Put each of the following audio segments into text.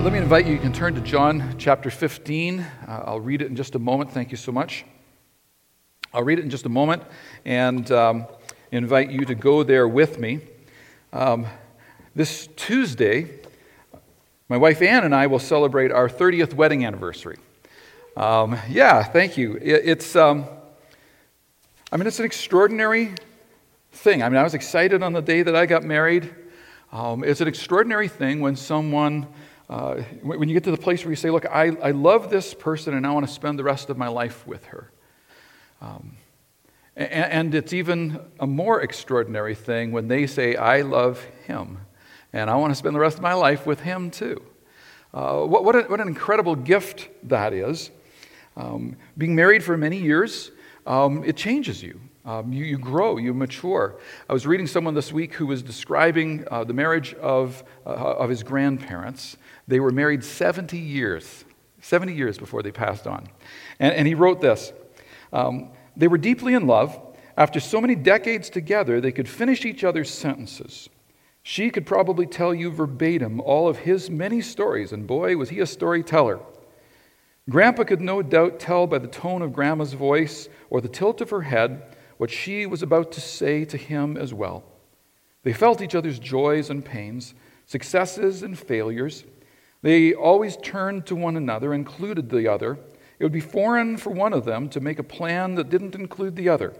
let me invite you, you can turn to John chapter 15. Uh, I'll read it in just a moment. Thank you so much. I'll read it in just a moment and um, invite you to go there with me. Um, this Tuesday, my wife Ann and I will celebrate our 30th wedding anniversary. Um, yeah, thank you. It, it's, um, I mean, it's an extraordinary thing. I mean, I was excited on the day that I got married. Um, it's an extraordinary thing when someone uh, when you get to the place where you say, Look, I, I love this person and I want to spend the rest of my life with her. Um, and, and, it's even a more extraordinary thing when they say, I love him and I want to spend the rest of my life with him too. Uh, what, what, a, what, an incredible gift that is. Um, being married for many years, um, it changes you. Um, you. You grow, you mature. I was reading someone this week who was describing uh, the marriage of, uh, of his grandparents. They were married 70 years, 70 years before they passed on. And, and he wrote this um, They were deeply in love. After so many decades together, they could finish each other's sentences. She could probably tell you verbatim all of his many stories, and boy, was he a storyteller. Grandpa could no doubt tell by the tone of Grandma's voice or the tilt of her head what she was about to say to him as well. They felt each other's joys and pains, successes and failures. They always turned to one another, included the other. It would be foreign for one of them to make a plan that didn't include the other.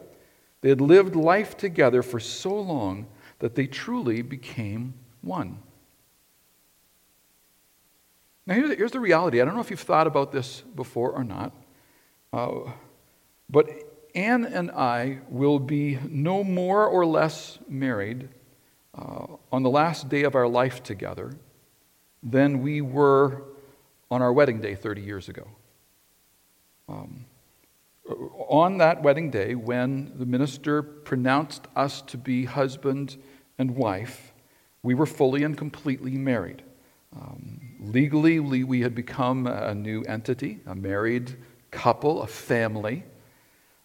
They had lived life together for so long that they truly became one. Now, here's the reality. I don't know if you've thought about this before or not, uh, but Anne and I will be no more or less married uh, on the last day of our life together than we were on our wedding day 30 years ago. Um, on that wedding day, when the minister pronounced us to be husband and wife, we were fully and completely married. Um, legally, we, we had become a new entity, a married couple, a family.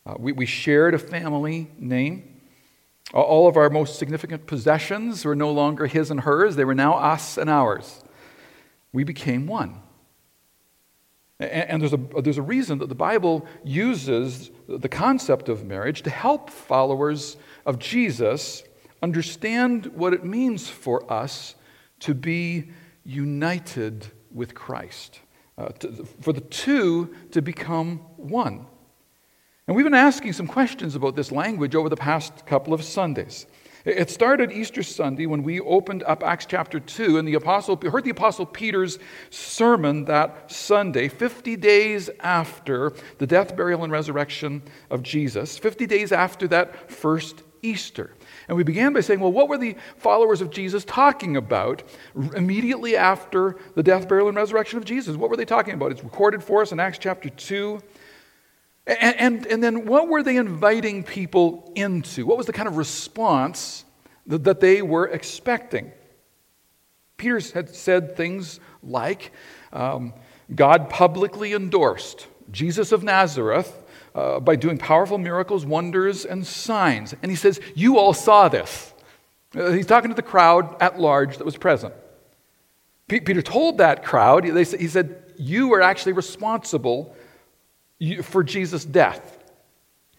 Uh, we, we shared a family name. All of our most significant possessions were no longer his and hers, they were now us and ours we became one. And there's a, there's a reason that the Bible uses the concept of marriage to help followers of Jesus understand what it means for us to be united with Christ, uh, to, for the two to become one. And we've been asking some questions about this language over the past couple of Sundays. It started Easter Sunday when we opened up Acts chapter 2 and the apostle heard the apostle Peter's sermon that Sunday 50 days after the death, burial and resurrection of Jesus, 50 days after that first Easter. And we began by saying, well, what were the followers of Jesus talking about immediately after the death, burial, and resurrection of Jesus? What were they talking about? It's recorded for us in Acts chapter 2. And, and, and, then what were they inviting people into? What was the kind of response that, that they were expecting? Peter had said things like um, God publicly endorsed Jesus of Nazareth uh, by doing powerful miracles, wonders, and signs. And he says, You all saw this. Uh, he's talking to the crowd at large that was present. P- Peter told that crowd, they, he said, You are actually responsible for Jesus' death.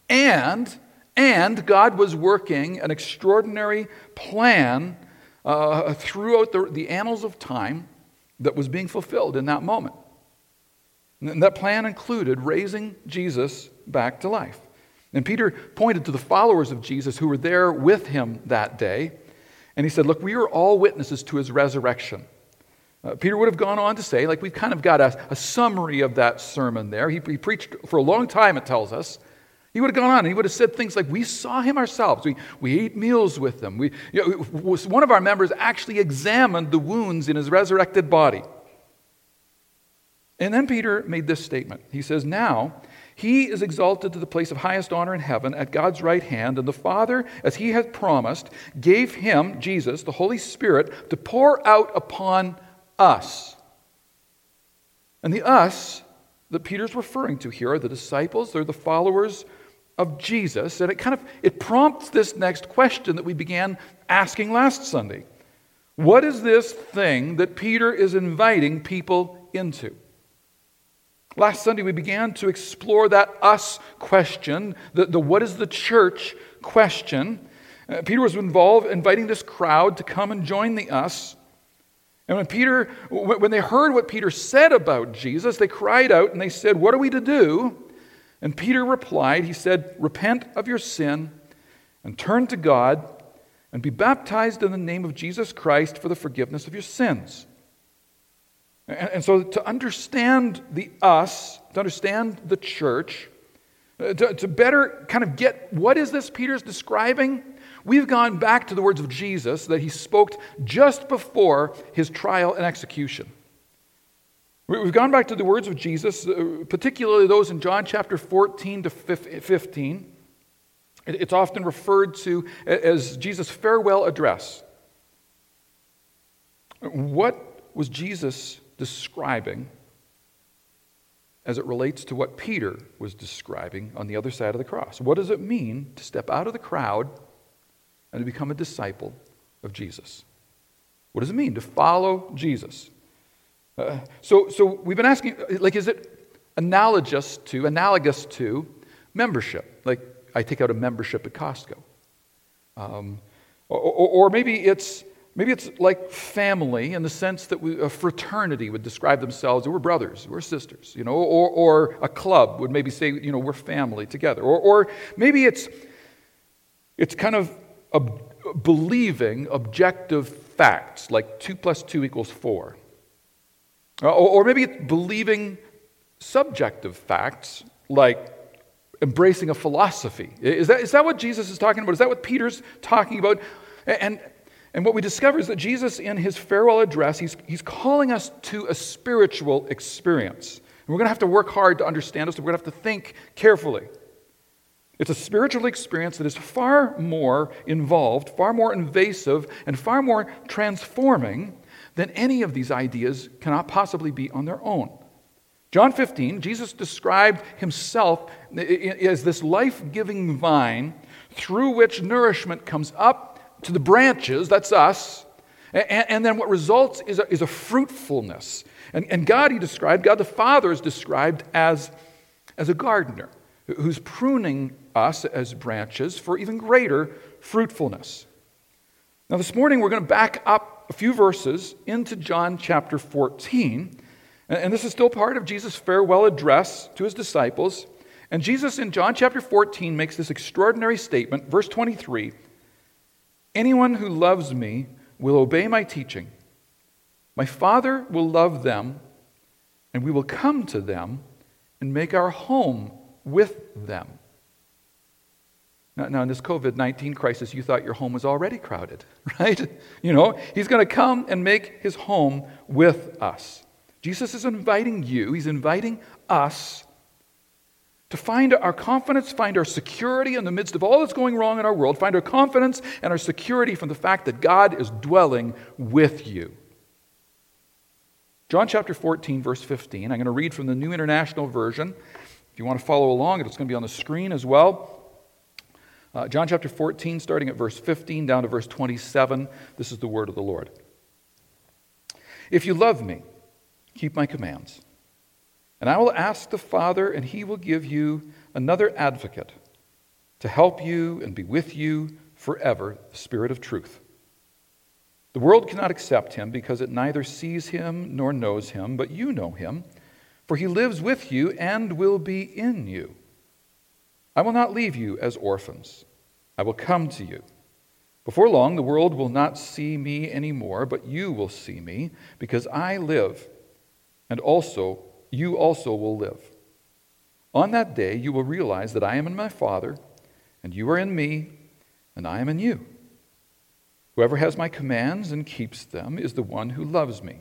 And, and God was working an extraordinary plan uh, throughout the, the annals of time that was being fulfilled in that moment. And that plan included raising Jesus back to life. And Peter pointed to the followers of Jesus who were there with him that day. And he said, Look, we are all witnesses to his resurrection. Uh, Peter would have gone on to say, like we've kind of got a, a summary of that sermon there. He, he, preached for a long time, it tells us. He would have gone on and he would have said things like, We saw him ourselves. We, we ate meals with him. We, you know, one of our members actually examined the wounds in his resurrected body. And then Peter made this statement. He says, Now he is exalted to the place of highest honor in heaven at God's right hand, and the Father, as he had promised, gave him, Jesus, the Holy Spirit, to pour out upon us. And the us that Peter's referring to here are the disciples, they're the followers of Jesus. And it kind of it prompts this next question that we began asking last Sunday. What is this thing that Peter is inviting people into? Last Sunday, we began to explore that us question, the, the what is the church question. Uh, Peter was involved inviting this crowd to come and join the us. And when Peter, when they heard what Peter said about Jesus, they cried out and they said, What are we to do? And Peter replied, He said, Repent of your sin and turn to God and be baptized in the name of Jesus Christ for the forgiveness of your sins. And, so, to understand the us, to understand the church, uh, to, to better kind of get what is this Peter's describing, we've gone back to the words of Jesus that he spoke just before his trial and execution. We've gone back to the words of Jesus, uh, particularly those in John chapter 14 to 15. It's often referred to as Jesus' farewell address. What was Jesus describing as it relates to what Peter was describing on the other side of the cross. What does it mean to step out of the crowd and to become a disciple of Jesus? What does it mean to follow Jesus? Uh, so, so we've been asking, like, is it analogous to, analogous to membership? Like, I take out a membership at Costco. Um, or, or, maybe it's Maybe it's like family in the sense that we, a fraternity would describe themselves, we're brothers, we're sisters, you know, or, or a club would maybe say, you know, we're family together. Or, or maybe it's, it's kind of ob- believing objective facts, like 2 plus 2 equals 4. Uh, or, or maybe it's believing subjective facts, like embracing a philosophy. Is that, is that what Jesus is talking about? Is that what Peter's talking about? And and what we discover is that Jesus, in his farewell address, he's, he's calling us to a spiritual experience. And we're going to have to work hard to understand this, we're going to have to think carefully. It's a spiritual experience that is far more involved, far more invasive, and far more transforming than any of these ideas cannot possibly be on their own. John 15, Jesus described himself as this life giving vine through which nourishment comes up to the branches, that's us. And, then what results is a, is a fruitfulness. And, and God, he described, God the Father is described as, as a gardener who's pruning us as branches for even greater fruitfulness. Now, this morning we're going to back up a few verses into John chapter 14. And this is still part of Jesus' farewell address to his disciples. And Jesus in John chapter 14 makes this extraordinary statement, verse 23 Anyone who loves me will obey my teaching. My Father will love them, and we will come to them and make our home with them. Now, now in this COVID 19 crisis, you thought your home was already crowded, right? You know, He's going to come and make His home with us. Jesus is inviting you, He's inviting us to find our confidence, find our security in the midst of all that's going wrong in our world, find our confidence and our security from the fact that God is dwelling with you. John chapter 14, verse 15. I'm going to read from the New International Version. If you want to follow along, it's going to be on the screen as well. Uh, John chapter 14, starting at verse 15 down to verse 27. This is the word of the Lord. If you love me, keep my commands. And I will ask the Father, and he will give you another advocate to help you and be with you forever, the Spirit of truth. The world cannot accept him because it neither sees him nor knows him, but you know him, for he lives with you and will be in you. I will not leave you as orphans, I will come to you. Before long, the world will not see me anymore, but you will see me, because I live, and also you also will live. On that day, you will realize that I am in my Father, and you are in me, and I am in you. Whoever has my commands and keeps them is the one who loves me.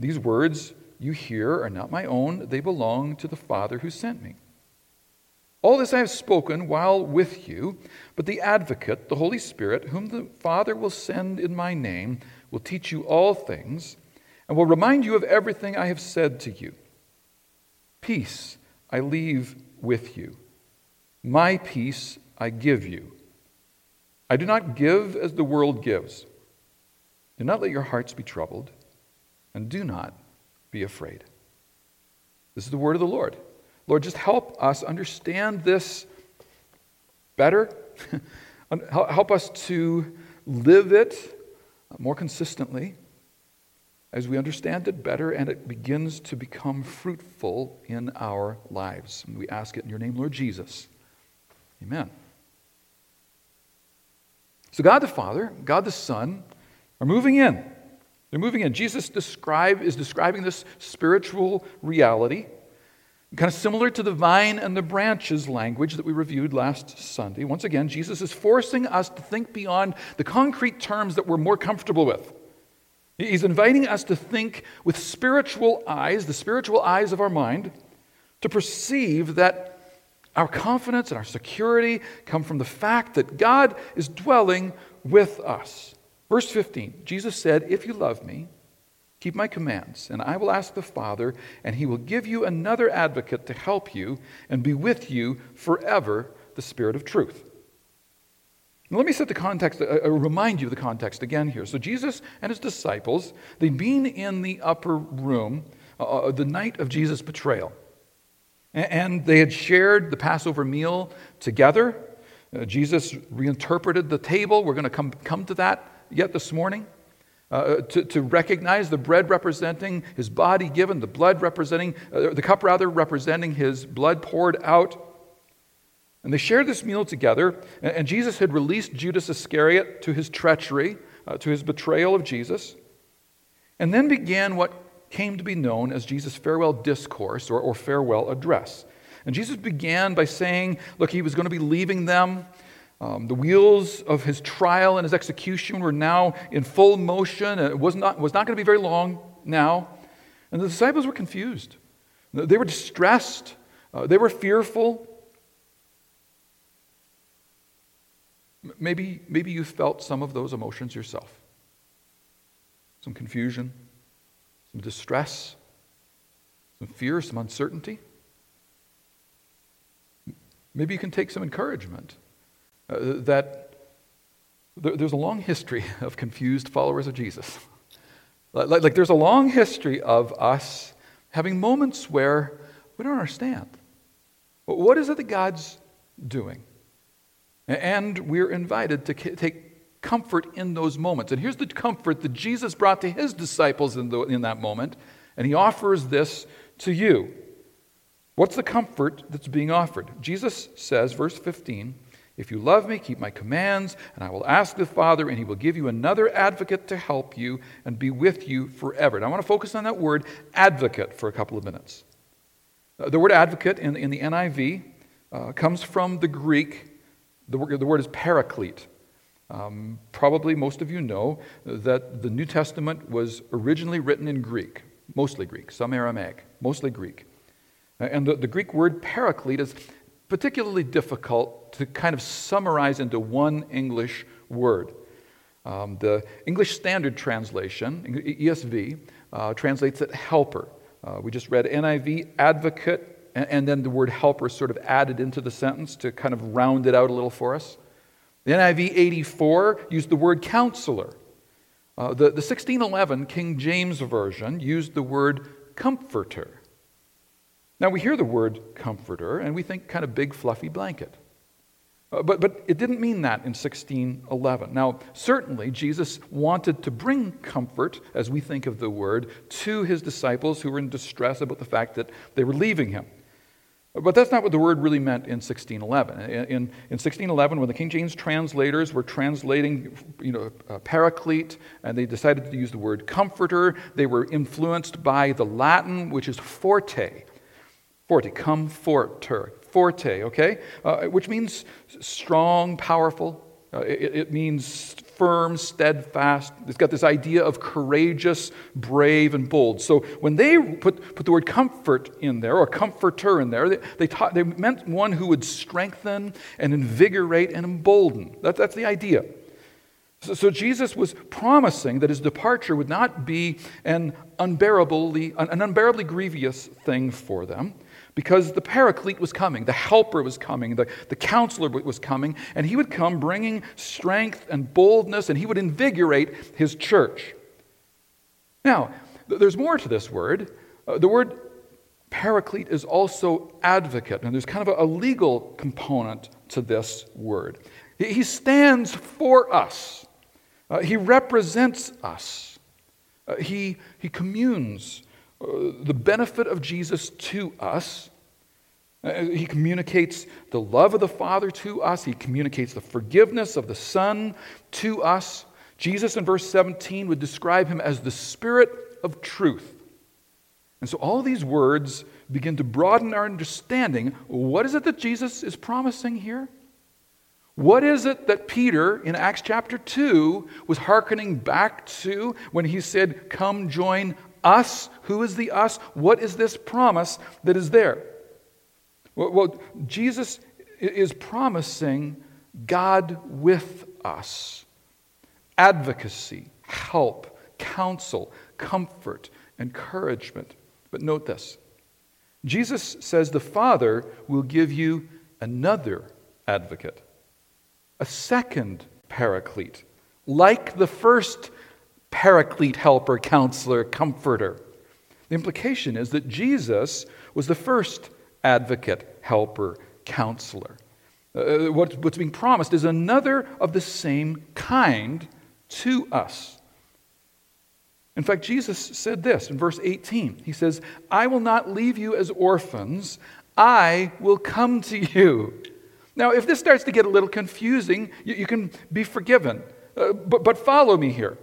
These words you hear are not my own, they belong to the Father who sent me. All this I have spoken while with you, but the advocate, the Holy Spirit, whom the Father will send in my name, will teach you all things and will remind you of everything I have said to you. Peace I leave with you, my peace I give you. I do not give as the world gives. Do not let your hearts be troubled, and do not be afraid. This is the word of the Lord. Lord, just help us understand this better. help us to live it more consistently as we understand it better and it begins to become fruitful in our lives. And we ask it in your name, Lord Jesus. Amen. So, God the Father, God the Son are moving in. They're moving in. Jesus describe, is describing this spiritual reality, kind of similar to the vine and the branches language that we reviewed last Sunday. Once again, Jesus is forcing us to think beyond the concrete terms that we're more comfortable with. He's inviting us to think with spiritual eyes, the spiritual eyes of our mind, to perceive that our confidence and our security come from the fact that God is dwelling with us. Verse 15 Jesus said, If you love me, keep my commands, and I will ask the Father, and he will give you another advocate to help you and be with you forever, the Spirit of truth. Now, let me set the context, uh, uh, remind you of the context again here. So, Jesus and his disciples, they'd been in the upper room uh, uh the night of Jesus' betrayal. And they had shared the Passover meal together. Uh, Jesus reinterpreted the table. We're going to come, come to that yet this morning. Uh, to, to, recognize the bread representing his body given, the blood representing, uh, the cup rather representing his blood poured out. And they shared this meal together, and, and Jesus had released Judas Iscariot to his treachery, uh, to his betrayal of Jesus. And then began what came to be known as Jesus' farewell discourse or, or farewell address. And Jesus began by saying, look, he was going to be leaving them. Um, the wheels of his trial and his execution were now in full motion. It was not, was not going to be very long now. And the disciples were confused. They were distressed. Uh, they were fearful. Maybe, maybe you felt some of those emotions yourself some confusion, some distress, some fear, some uncertainty. Maybe you can take some encouragement uh, that there, there's a long history of confused followers of Jesus. like, like there's a long history of us having moments where we don't understand. What is it that God's doing? And we're invited to take comfort in those moments. And here's the comfort that Jesus brought to his disciples in, the, in that moment, and he offers this to you. What's the comfort that's being offered? Jesus says, verse 15, If you love me, keep my commands, and I will ask the Father, and he will give you another advocate to help you and be with you forever. And I want to focus on that word advocate for a couple of minutes. Uh, the word advocate in, in the NIV uh, comes from the Greek, the, the word is paraclete. Um, probably most of you know that the New Testament was originally written in Greek, mostly Greek, some Aramaic, mostly Greek. And the, the Greek word paraclete is particularly difficult to kind of summarize into one English word. Um, the English Standard Translation, ESV, uh, translates it helper. Uh, we just read NIV, advocate, and, and then the word helper sort of added into the sentence to kind of round it out a little for us. The NIV 84 used the word counselor. Uh, the, the 1611 King James Version used the word comforter. Now, we hear the word comforter and we think kind of big, fluffy blanket. Uh, but, but it didn't mean that in 1611. Now, certainly, Jesus wanted to bring comfort, as we think of the word, to his disciples who were in distress about the fact that they were leaving him. But that's not what the word really meant in 1611. In, in, 1611, when the King James translators were translating, you know, paraclete, and they decided to use the word comforter, they were influenced by the Latin, which is forte. Forte, comforter, forte, okay? Uh, which means strong, powerful. Uh, it, it, means firm, steadfast. It's got this idea of courageous, brave, and bold. So when they put, put the word comfort in there, or comforter in there, they, they, taught, they meant one who would strengthen and invigorate and embolden. That, that's the idea. So, so, Jesus was promising that his departure would not be an unbearably, an unbearably grievous thing for them because the paraclete was coming, the helper was coming, the, the counselor was coming, and he would come bringing strength and boldness, and he would invigorate his church. Now, there's more to this word. Uh, the word paraclete is also advocate, and there's kind of a, a legal component to this word. He stands for us. Uh, he represents us. Uh, he, he communes the benefit of Jesus to us. Uh, he communicates the love of the Father to us. He communicates the forgiveness of the Son to us. Jesus in verse 17 would describe him as the Spirit of truth. And so all these words begin to broaden our understanding. What is it that Jesus is promising here? What is it that Peter in Acts chapter 2 was hearkening back to when he said, Come join us? Who is the us? What is this promise that is there? Well, Jesus is promising God with us advocacy, help, counsel, comfort, encouragement. But note this Jesus says the Father will give you another advocate a second paraclete, like the first paraclete, helper, counselor, comforter. The implication is that Jesus was the first advocate, helper, counselor. Uh, what, what's being promised is another of the same kind to us. In fact, Jesus said this in verse 18. He says, I will not leave you as orphans, I will come to you. Now, if this starts to get a little confusing, you, you can be forgiven. Uh, but, but follow me here.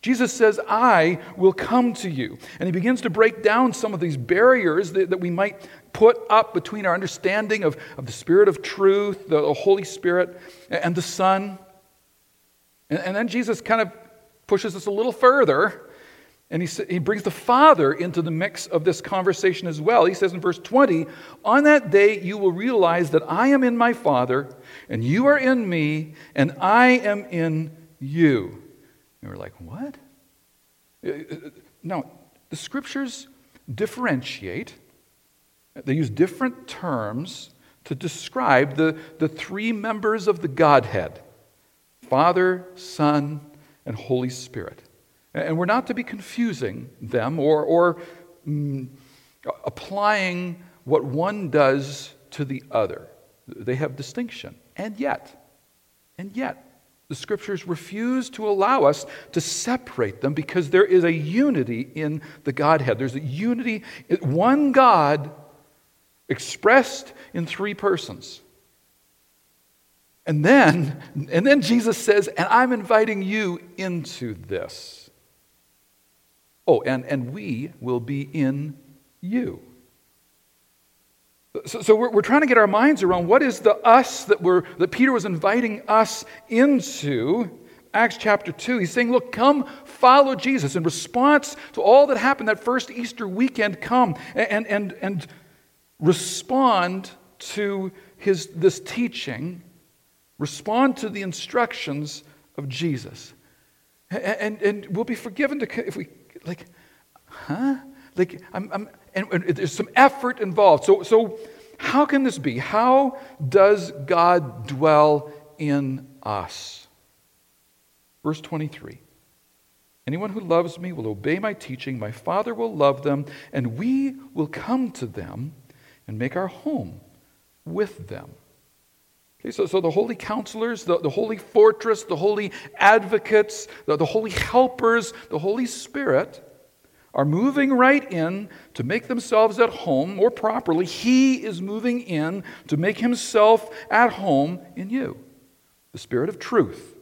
Jesus says, I will come to you. And he begins to break down some of these barriers that, that we might put up between our understanding of, of the Spirit of truth, the, the Holy Spirit, and the Son. And, and then Jesus kind of pushes us a little further and he, he brings the Father into the mix of this conversation as well. He says in verse 20, On that day you will realize that I am in my Father, and you are in me, and I am in you. And we're like, What? Uh, uh, now, the scriptures differentiate, they use different terms to describe the, the three members of the Godhead Father, Son, and Holy Spirit. And we're not to be confusing them or, or mm, applying what one does to the other. They have distinction. And yet, and yet, the scriptures refuse to allow us to separate them because there is a unity in the Godhead. There's a unity, one God expressed in three persons. And then, and then Jesus says, and I'm inviting you into this. Oh, and, and we will be in you. So, so we're, we're trying to get our minds around what is the us that, we're, that Peter was inviting us into. Acts chapter 2, he's saying, Look, come follow Jesus. In response to all that happened that first Easter weekend, come and, and, and respond to his, this teaching, respond to the instructions of Jesus. And, and, and we'll be forgiven to, if we like, huh? Like, I'm, I'm and, there's some effort involved. So, so, how can this be? How does God dwell in us? Verse 23 Anyone who loves me will obey my teaching. My Father will love them, and we will come to them and make our home with them. Okay, so, so the holy counselors, the, the holy fortress, the holy advocates, the, the holy helpers, the Holy Spirit are moving right in to make themselves at home more properly. He is moving in to make himself at home in you. The Spirit of truth,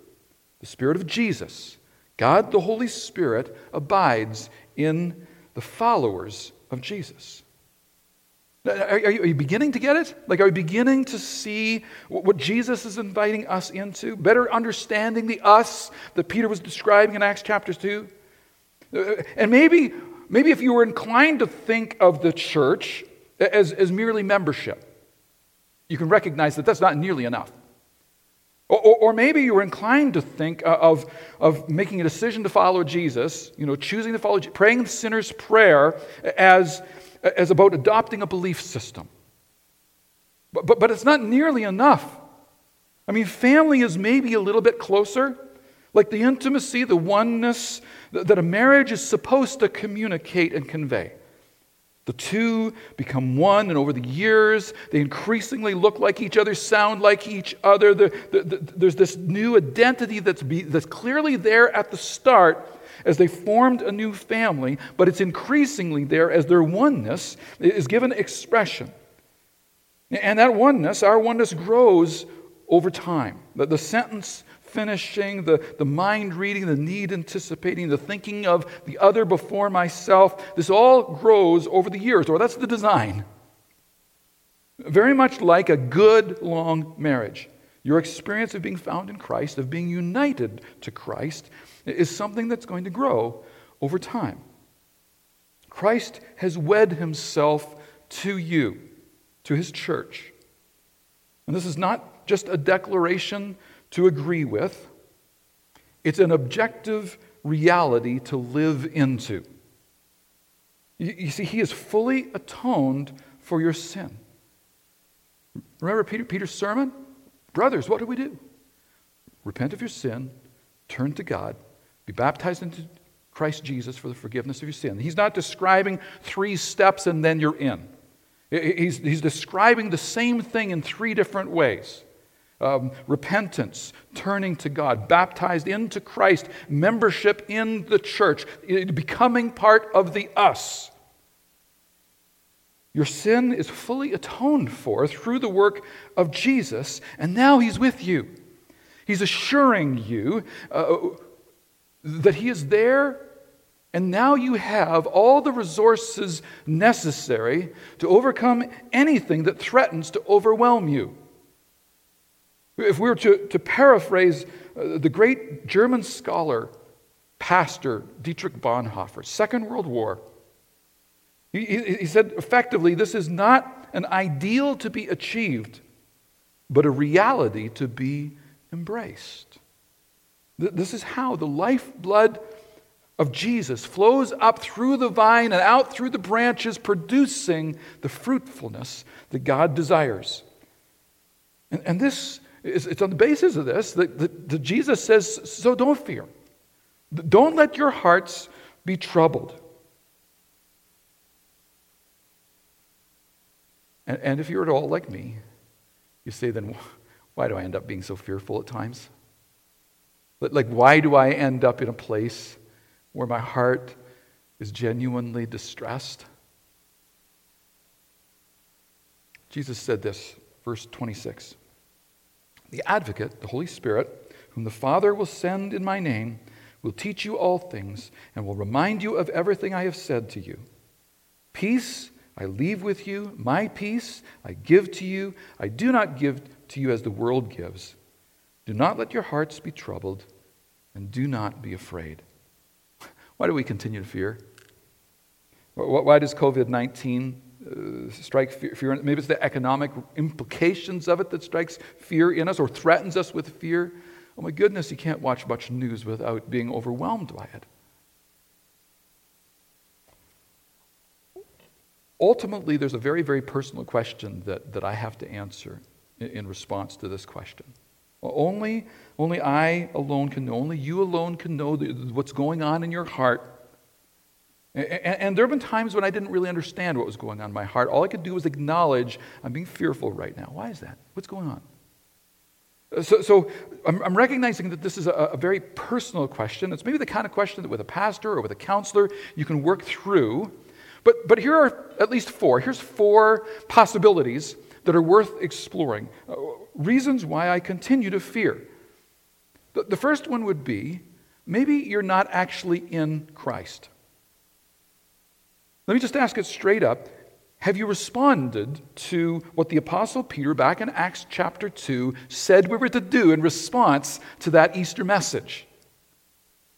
the Spirit of Jesus, God the Holy Spirit abides in the followers of Jesus. Are, you, beginning to get it? Like, are you beginning to see what Jesus is inviting us into? Better understanding the us that Peter was describing in Acts chapter 2? Uh, and maybe, maybe if you were inclined to think of the church as, as merely membership, you can recognize that that's not nearly enough. Or, or, or, maybe you were inclined to think of, of making a decision to follow Jesus, you know, choosing to follow, praying the sinner's prayer as, as about adopting a belief system. But, but, but it's not nearly enough. I mean, family is maybe a little bit closer, like the intimacy, the oneness that a marriage is supposed to communicate and convey. The two become one, and over the years, they increasingly look like each other, sound like each other. The, the, the, there's this new identity that's, be, that's clearly there at the start as they formed a new family, but it's increasingly there as their oneness is given expression. And that oneness, our oneness, grows over time. The, the sentence finishing, the, the mind reading, the need anticipating, the thinking of the other before myself. This all grows over the years, or that's the design. Very much like a good, long marriage. Your experience of being found in Christ, of being united to Christ, is something that's going to grow over time. Christ has wed himself to you, to his church. And this is not just a declaration to agree with, it's an objective reality to live into. You, you see, he is fully atoned for your sin. Remember Peter, Peter's sermon? Brothers, what do we do? Repent of your sin, turn to God, be baptized into Christ Jesus for the forgiveness of your sin. He's not describing three steps and then you're in. He's, he's describing the same thing in three different ways um, repentance, turning to God, baptized into Christ, membership in the church, becoming part of the us. Your sin is fully atoned for through the work of Jesus, and now He's with you. He's assuring you uh, that He is there, and now you have all the resources necessary to overcome anything that threatens to overwhelm you. If we were to, to paraphrase uh, the great German scholar, pastor Dietrich Bonhoeffer, Second World War, he, he, said effectively, this is not an ideal to be achieved, but a reality to be embraced. This is how the lifeblood of Jesus flows up through the vine and out through the branches, producing the fruitfulness that God desires. And, and this it's on the basis of this that, that, that Jesus says, So don't fear. Don't let your hearts be troubled. And, and if you're at all like me, you say, then why do I end up being so fearful at times? Like, why do I end up in a place where my heart is genuinely distressed? Jesus said this, verse 26. The advocate, the Holy Spirit, whom the Father will send in my name, will teach you all things and will remind you of everything I have said to you. Peace I leave with you, my peace I give to you. I do not give to you as the world gives. Do not let your hearts be troubled, and do not be afraid. Why do we continue to fear? Why does COVID 19 uh, strike fear, maybe it's the economic implications of it that strikes fear in us or threatens us with fear. Oh my goodness, you can't watch much news without being overwhelmed by it. Ultimately, there's a very, very personal question that, that I have to answer in, in response to this question. Only, only I alone can know, only you alone can know what's going on in your heart and, there have been times when I didn't really understand what was going on in my heart. All I could do was acknowledge I'm being fearful right now. Why is that? What's going on? Uh, so, so I'm, I'm, recognizing that this is a, a, very personal question. It's maybe the kind of question that with a pastor or with a counselor you can work through. But, but here are at least four. Here's four possibilities that are worth exploring. Uh, reasons why I continue to fear. The, the first one would be maybe you're not actually in Christ. Let me just ask it straight up. Have you responded to what the Apostle Peter, back in Acts chapter 2, said we were to do in response to that Easter message?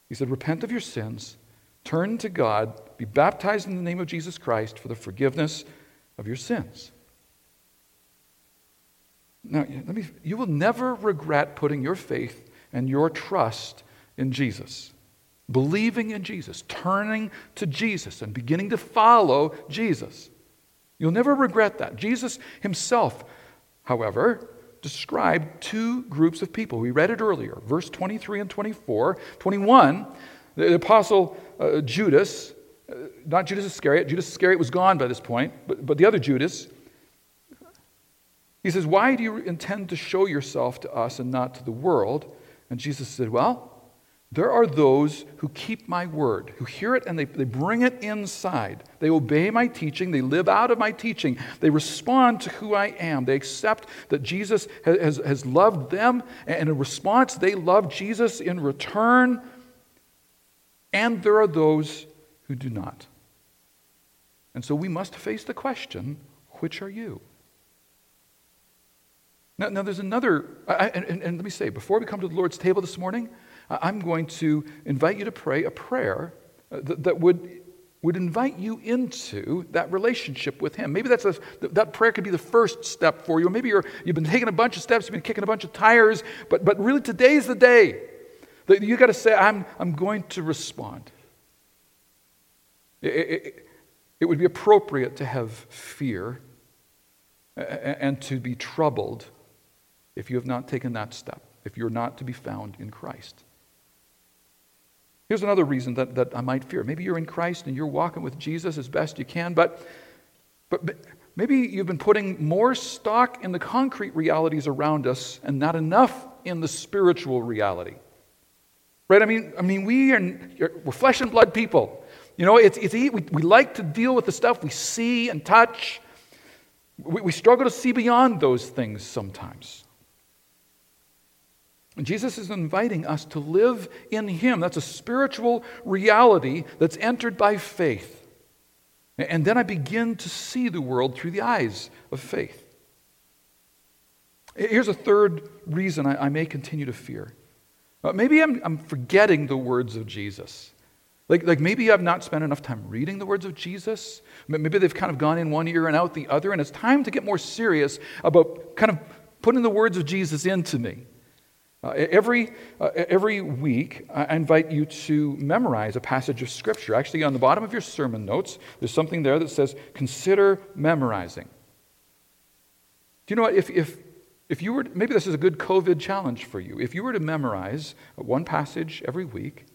He said, Repent of your sins, turn to God, be baptized in the name of Jesus Christ for the forgiveness of your sins. Now, let me, you will never regret putting your faith and your trust in Jesus. Believing in Jesus, turning to Jesus, and beginning to follow Jesus. You'll never regret that. Jesus himself, however, described two groups of people. We read it earlier, verse 23 and 24. 21, the apostle uh, Judas, uh, not Judas Iscariot, Judas Iscariot was gone by this point, but, but the other Judas, he says, Why do you intend to show yourself to us and not to the world? And Jesus said, Well, there are those who keep my word, who hear it and they, they bring it inside. They obey my teaching. They live out of my teaching. They respond to who I am. They accept that Jesus has, has, loved them. And in response, they love Jesus in return. And there are those who do not. And so we must face the question which are you? Now, now there's another, I, and, and let me say, before we come to the Lord's table this morning, I'm going to invite you to pray a prayer uh, that, that would, would invite you into that relationship with Him. Maybe that's a, that prayer could be the first step for you. Maybe you're, you've been taking a bunch of steps, you've been kicking a bunch of tires, but, but really today's the day that you got to say, I'm, I'm going to respond. It, it, it would be appropriate to have fear and to be troubled if you have not taken that step, if you're not to be found in Christ. Here's another reason that, that I might fear. Maybe you're in Christ and you're walking with Jesus as best you can, but, but maybe you've been putting more stock in the concrete realities around us and not enough in the spiritual reality. Right? I mean, I mean we are we're flesh and blood people. You know, it's, it's, we, we like to deal with the stuff we see and touch. We, we struggle to see beyond those things sometimes. Jesus is inviting us to live in Him. That's a spiritual reality that's entered by faith. And then I begin to see the world through the eyes of faith. Here's a third reason I, I may continue to fear. Uh, maybe I'm, I'm forgetting the words of Jesus. Like, like maybe I've not spent enough time reading the words of Jesus. Maybe they've kind of gone in one ear and out the other, and it's time to get more serious about kind of putting the words of Jesus into me. Uh, every, uh, every week, I invite you to memorize a passage of Scripture. Actually, on the bottom of your sermon notes, there's something there that says, Consider memorizing. Do you know what? If, if, if you were, maybe this is a good COVID challenge for you. If you were to memorize one passage every week,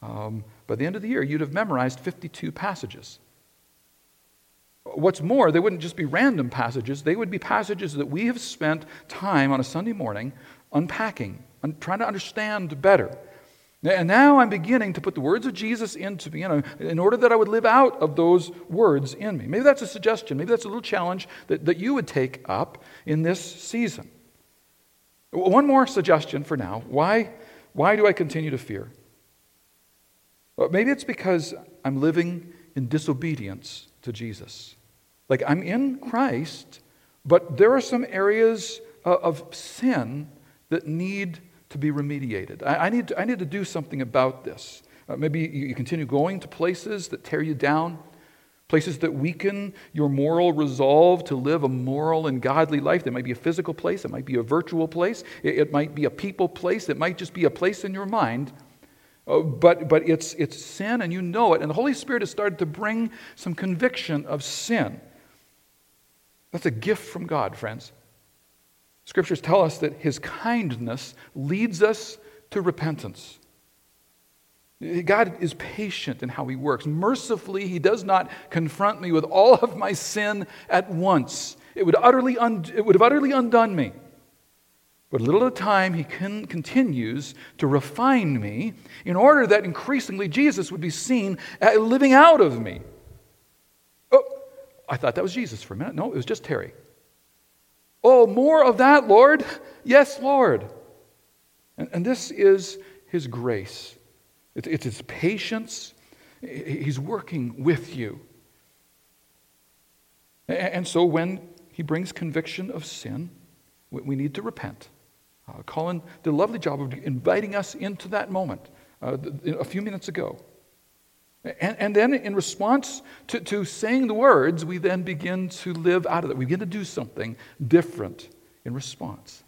um, by the end of the year, you'd have memorized 52 passages. What's more, they wouldn't just be random passages, they would be passages that we have spent time on a Sunday morning unpacking, I'm trying to understand better. And now I'm beginning to put the words of Jesus into me, in order that I would live out of those words in me. Maybe that's a suggestion. Maybe that's a little challenge that, that you would take up in this season. One more suggestion for now. Why, why do I continue to fear? Well, maybe it's because I'm living in disobedience to Jesus. Like I'm in Christ, but there are some areas uh, of sin that need to be remediated. I, I need, to, I need to do something about this. Uh, maybe you, you continue going to places that tear you down, places that weaken your moral resolve to live a moral and godly life. That might be a physical place, it might be a virtual place, it, it might be a people place, it might just be a place in your mind. Uh, but but it's, it's sin and you know it. And the Holy Spirit has started to bring some conviction of sin. That's a gift from God, friends. Scriptures tell us that his kindness leads us to repentance. God is patient in how he works. Mercifully, he does not confront me with all of my sin at once. It would, utterly un- it would have utterly undone me. But little at a time, he continues to refine me in order that increasingly Jesus would be seen uh, living out of me. Oh, I thought that was Jesus for a minute. No, it was just Terry. Oh, more of that, Lord. Yes, Lord. And, and this is His grace, it's, it's His patience. He's working with you. And so when he brings conviction of sin, we need to repent. Uh, Colin did a lovely job of inviting us into that moment uh, a few minutes ago. And, and then, in response to, to saying the words, we then begin to live out of that. We begin to do something different in response.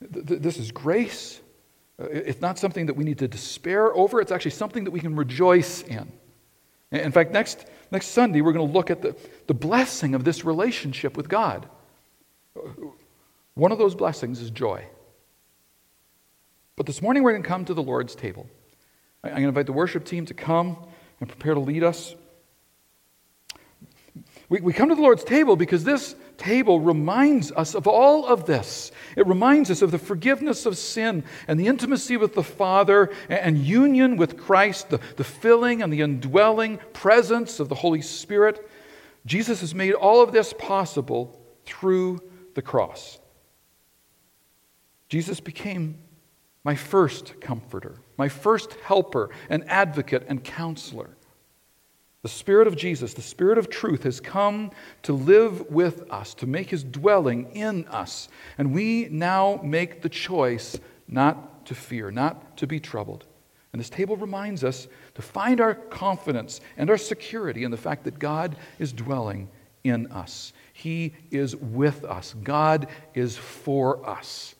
This is grace. Uh, it's not something that we need to despair over, it's actually something that we can rejoice in. In fact, next, next Sunday, we're going to look at the, the blessing of this relationship with God. One of those blessings is joy. But this morning, we're going to come to the Lord's table. I'm going to invite the worship team to come and prepare to lead us. We, we come to the Lord's table because this table reminds us of all of this. It reminds us of the forgiveness of sin and the intimacy with the Father and union with Christ, the, the filling and the indwelling presence of the Holy Spirit. Jesus has made all of this possible through the cross. Jesus became my first comforter, my first helper and advocate and counselor. The Spirit of Jesus, the Spirit of truth, has come to live with us, to make his dwelling in us. And we now make the choice not to fear, not to be troubled. And this table reminds us to find our confidence and our security in the fact that God is dwelling in us. He is with us. God is for us.